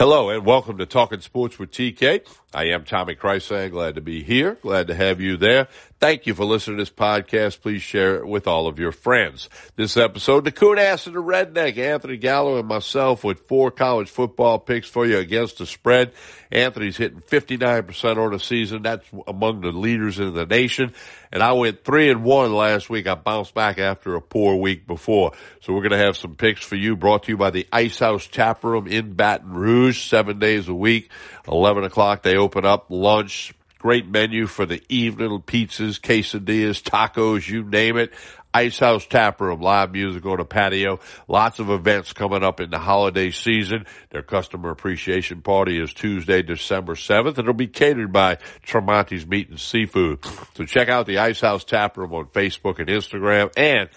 Hello and welcome to Talking Sports with TK. I am Tommy Chrysan. Glad to be here. Glad to have you there. Thank you for listening to this podcast. Please share it with all of your friends. This episode, the Coon Ass and the Redneck, Anthony Gallo and myself with four college football picks for you against the spread. Anthony's hitting 59% on the season. That's among the leaders in the nation. And I went three and one last week. I bounced back after a poor week before. So we're going to have some picks for you brought to you by the Ice House Tap Room in Baton Rouge, seven days a week. 11 o'clock, they open up lunch. Great menu for the evening, pizzas, quesadillas, tacos, you name it. Ice House Tap Room, live music on a patio. Lots of events coming up in the holiday season. Their customer appreciation party is Tuesday, December 7th. It'll be catered by Tremonti's Meat and Seafood. So check out the Ice House Tap Room on Facebook and Instagram. And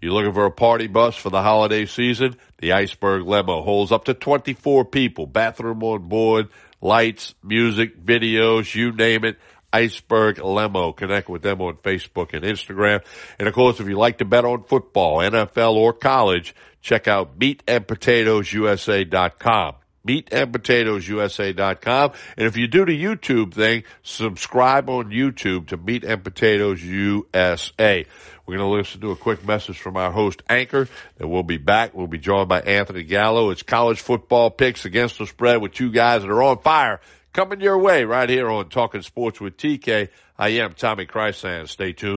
you're looking for a party bus for the holiday season? The Iceberg Limo holds up to 24 people. Bathroom on board, lights, music, videos, you name it. Iceberg Limo. Connect with them on Facebook and Instagram. And of course, if you like to bet on football, NFL, or college, check out meatandpotatoesusa.com meatandpotatoesusa.com. And if you do the YouTube thing, subscribe on YouTube to Meat and Potatoes USA. We're going to listen to a quick message from our host, Anchor, and we'll be back. We'll be joined by Anthony Gallo. It's college football picks against the spread with two guys that are on fire coming your way right here on Talking Sports with TK. I am Tommy Chrysan. Stay tuned.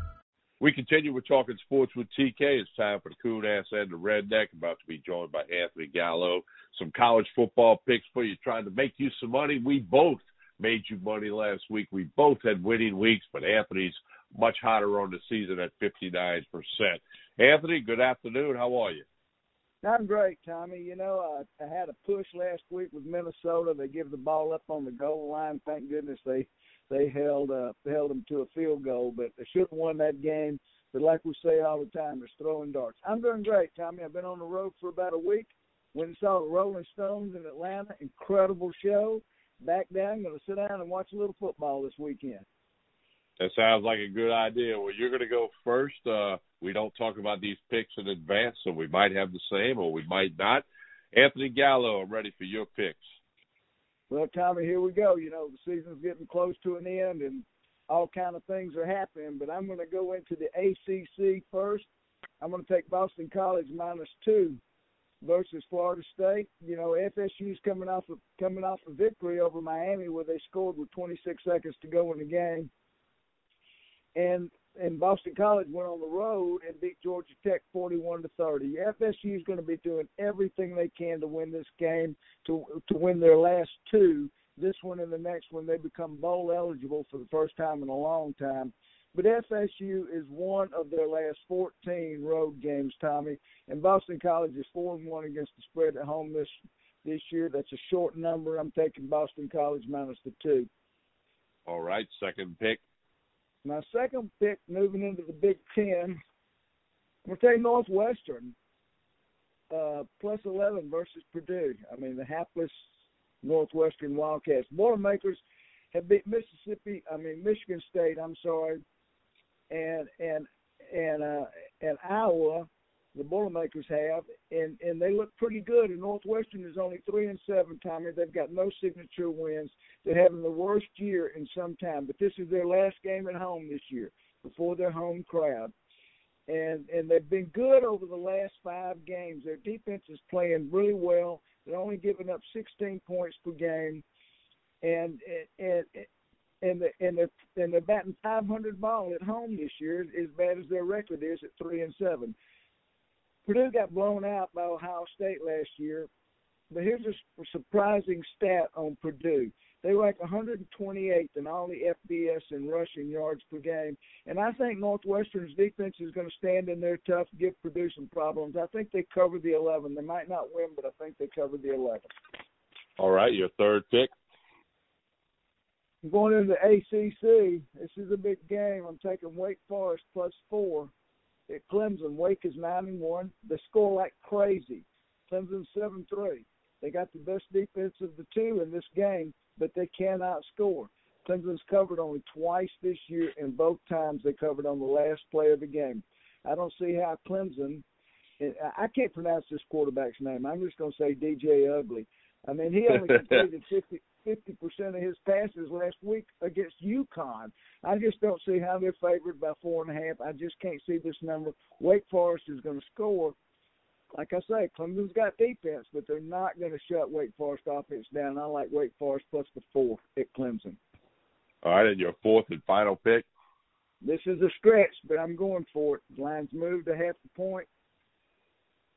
We continue with talking sports with TK. It's time for the Coon Ass and the Redneck. About to be joined by Anthony Gallo. Some college football picks for you, trying to make you some money. We both made you money last week. We both had winning weeks, but Anthony's much hotter on the season at 59%. Anthony, good afternoon. How are you? I'm great, Tommy. You know, I, I had a push last week with Minnesota. They give the ball up on the goal line. Thank goodness they they held uh, held them to a field goal, but they should have won that game. But like we say all the time, it's throwing darts. I'm doing great, Tommy. I've been on the road for about a week. Went and saw the Rolling Stones in Atlanta. Incredible show. Back down, going to sit down and watch a little football this weekend. That sounds like a good idea. Well, you're going to go first. Uh, we don't talk about these picks in advance, so we might have the same or we might not. Anthony Gallo, I'm ready for your picks. Well, Tommy, here we go. You know, the season's getting close to an end, and all kind of things are happening. But I'm going to go into the ACC first. I'm going to take Boston College minus two versus Florida State. You know, FSU's coming off of coming off a victory over Miami where they scored with 26 seconds to go in the game, and and Boston College went on the road and beat Georgia Tech 41 to 30. FSU is going to be doing everything they can to win this game, to to win their last two. This one and the next one, they become bowl eligible for the first time in a long time. But FSU is one of their last 14 road games, Tommy, and Boston College is four and one against the spread at home this this year. That's a short number. I'm taking Boston College minus the two. All right, second pick. My second pick, moving into the Big Ten, I'm going to take Northwestern uh, plus 11 versus Purdue. I mean, the hapless Northwestern Wildcats. Boilermakers have beat Mississippi, I mean Michigan State. I'm sorry, and and and uh, and Iowa the Boilermakers have, and and they look pretty good. And Northwestern is only three and seven, Tommy. They've got no signature wins. They're having the worst year in some time. But this is their last game at home this year before their home crowd, and and they've been good over the last five games. Their defense is playing really well. They're only giving up 16 points per game, and and. and and the, and they're and they're batting 500 ball at home this year, as bad as their record is at three and seven. Purdue got blown out by Ohio State last year, but here's a surprising stat on Purdue. They rank 128th in all the FBS and rushing yards per game. And I think Northwestern's defense is going to stand in there tough, give Purdue some problems. I think they cover the 11. They might not win, but I think they cover the 11. All right, your third pick. Going into ACC, this is a big game. I'm taking Wake Forest plus four at Clemson. Wake is nine and one. They score like crazy. Clemson seven three. They got the best defense of the two in this game, but they cannot score. Clemson's covered only twice this year, and both times they covered on the last play of the game. I don't see how Clemson. I can't pronounce this quarterback's name. I'm just going to say DJ Ugly. I mean, he only completed 50 percent of his passes last week against UConn. I just don't see how they're favored by four and a half. I just can't see this number. Wake Forest is going to score. Like I say, Clemson's got defense, but they're not going to shut Wake Forest offense down. I like Wake Forest plus the four at Clemson. All right, and your fourth and final pick. This is a stretch, but I'm going for it. The line's moved to half a point.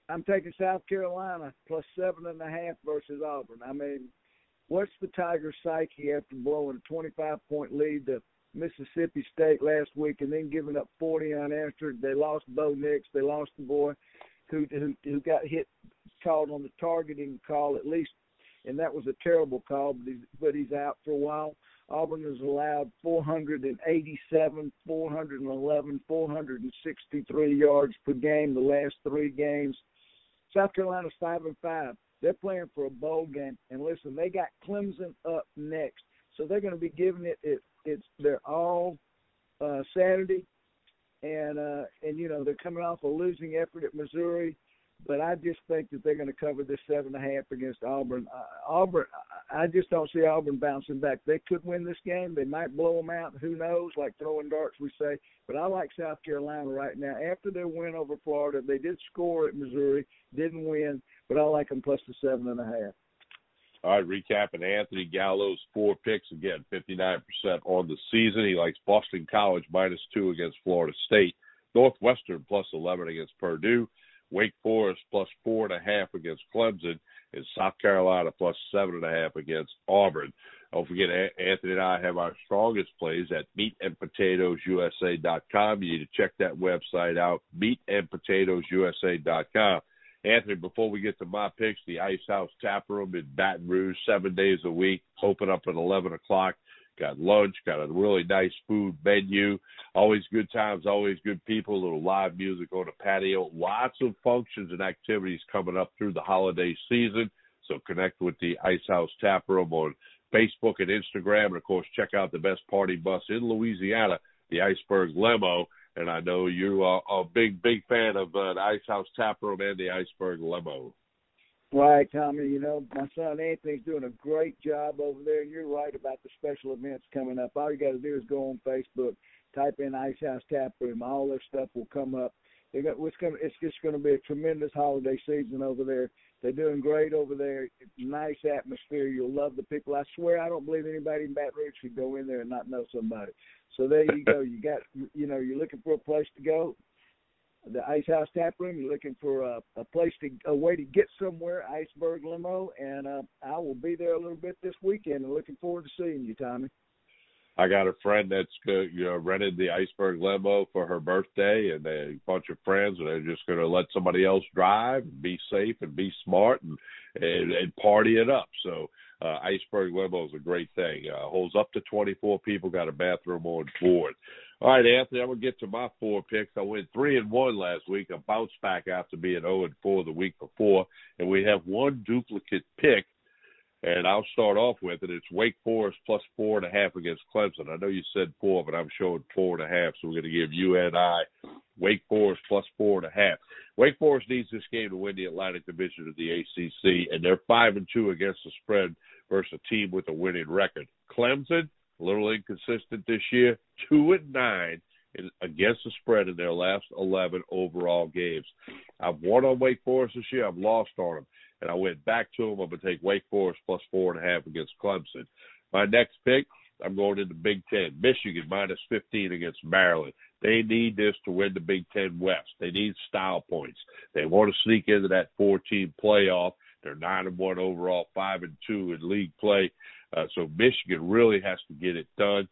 I'm taking South Carolina plus seven and a half versus Auburn. I mean, what's the Tiger psyche after blowing a 25 point lead to Mississippi State last week and then giving up 40 unanswered? They lost Bo Nix. They lost the boy who who, who got hit, called on the targeting call at least, and that was a terrible call. But he's but he's out for a while. Auburn has allowed 487, 411, 463 yards per game the last three games. South Carolina's five and five. They're playing for a bowl game, and listen, they got Clemson up next, so they're going to be giving it. it it's they're all uh, Saturday, and uh, and you know they're coming off a losing effort at Missouri but I just think that they're going to cover this seven and a half against Auburn. Uh, Auburn, I just don't see Auburn bouncing back. They could win this game. They might blow them out. Who knows? Like throwing darts, we say. But I like South Carolina right now. After their win over Florida, they did score at Missouri, didn't win, but I like them plus the seven and a half. All right, recapping Anthony Gallo's four picks again, 59% on the season. He likes Boston College minus two against Florida State, Northwestern plus 11 against Purdue. Wake Forest plus four and a half against Clemson, and South Carolina plus seven and a half against Auburn. Don't forget, Anthony and I have our strongest plays at meatandpotatoesusa.com. You need to check that website out, meatandpotatoesusa.com. Anthony, before we get to my picks, the Ice House Tap Room in Baton Rouge, seven days a week, open up at 11 o'clock got lunch, got a really nice food menu. Always good times, always good people, a little live music on the patio. Lots of functions and activities coming up through the holiday season. So connect with the Ice House Tap Room on Facebook and Instagram. And of course, check out the best party bus in Louisiana, the Iceberg Limo. And I know you are a big, big fan of uh, the Ice House Tap Room and the Iceberg Limo. Right, Tommy. You know, my son Anthony's doing a great job over there. You're right about the special events coming up. All you got to do is go on Facebook, type in Ice House Tap Room. All their stuff will come up. They got it's going. It's just going to be a tremendous holiday season over there. They're doing great over there. Nice atmosphere. You'll love the people. I swear, I don't believe anybody in Baton Rouge should go in there and not know somebody. So there you go. You got, you know, you're looking for a place to go the Ice House Tap Room. You're looking for a, a place to a way to get somewhere, Iceberg Limo, and uh, I will be there a little bit this weekend. And looking forward to seeing you, Tommy. I got a friend that's uh, you know rented the Iceberg Limo for her birthday, and a bunch of friends, and they're just going to let somebody else drive, and be safe, and be smart, and and, and party it up. So uh, Iceberg Limo is a great thing. Uh, holds up to 24 people. Got a bathroom on board. All right, Anthony, I'm gonna get to my four picks. I went three and one last week. I bounced back after being 0 and four the week before, and we have one duplicate pick. And I'll start off with it. It's Wake Forest plus four and a half against Clemson. I know you said four, but I'm showing four and a half. So we're going to give you and I Wake Forest plus four and a half. Wake Forest needs this game to win the Atlantic Division of the ACC, and they're five and two against the spread versus a team with a winning record. Clemson a little inconsistent this year. Two and nine against the spread in their last eleven overall games. I've won on Wake Forest this year. I've lost on them, and I went back to them. I'm gonna take Wake Forest plus four and a half against Clemson. My next pick, I'm going into Big Ten. Michigan minus 15 against Maryland. They need this to win the Big Ten West. They need style points. They want to sneak into that 14 playoff. They're nine and one overall, five and two in league play. Uh, so Michigan really has to get it done.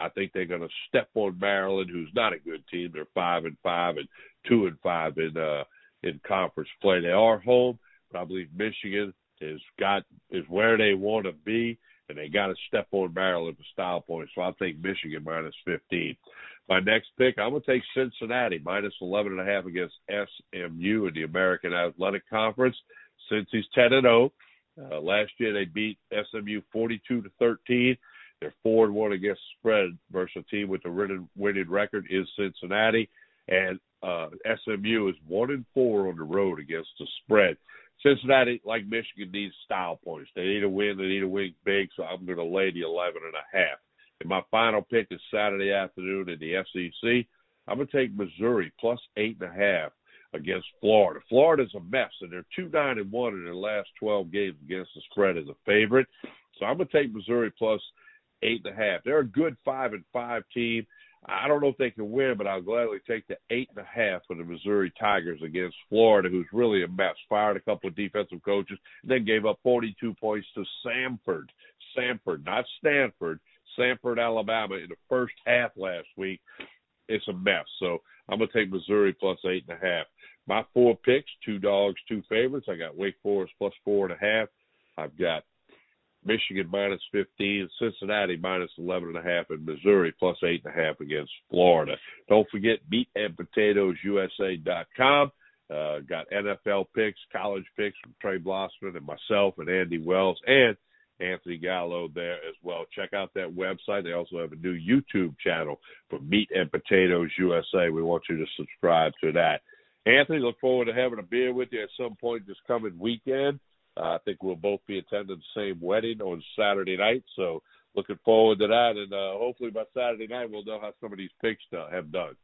I think they're going to step on Maryland, who's not a good team. They're five and five and two and five in uh, in conference play. They are home, but I believe Michigan is got is where they want to be, and they got to step on Maryland for style points. So I'll take Michigan minus 15. My next pick, I'm going to take Cincinnati minus 11 and a half against SMU in the American Athletic Conference. Cincy's 10 and 0, uh, last year they beat SMU 42 to 13. They're four and one against spread versus a team with a winning, record is Cincinnati, and uh, SMU is one and four on the road against the spread. Cincinnati, like Michigan, needs style points. They need a win. They need to win big. So I'm going to lay the 11 and a half. And my final pick is Saturday afternoon in the SEC. I'm going to take Missouri plus eight and a half against Florida. Florida's a mess, and they're two nine and one in their last 12 games against the spread as a favorite. So I'm going to take Missouri plus eight and a half. They're a good five and five team. I don't know if they can win, but I'll gladly take the eight and a half for the Missouri Tigers against Florida, who's really a mess. Fired a couple of defensive coaches, then gave up 42 points to Samford. Samford, not Stanford. Samford, Alabama, in the first half last week. It's a mess. So I'm to take Missouri plus eight and a half. My four picks, two dogs, two favorites. I got Wake Forest plus four and a half. I've got Michigan minus 15, Cincinnati minus 11 and a half, and Missouri plus eight and a half against Florida. Don't forget meat and potatoes meatandpotatoesusa.com. Uh, got NFL picks, college picks from Trey Blossman and myself and Andy Wells and Anthony Gallo there as well. Check out that website. They also have a new YouTube channel for Meat and Potatoes USA. We want you to subscribe to that. Anthony, look forward to having a beer with you at some point this coming weekend. Uh, I think we'll both be attending the same wedding on Saturday night, so looking forward to that. And uh, hopefully by Saturday night we'll know how some of these picks have done.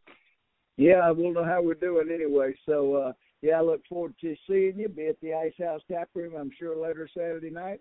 Yeah, we'll know how we're doing anyway. So uh, yeah, I look forward to seeing you. Be at the Ice House Tap Room, I'm sure later Saturday night.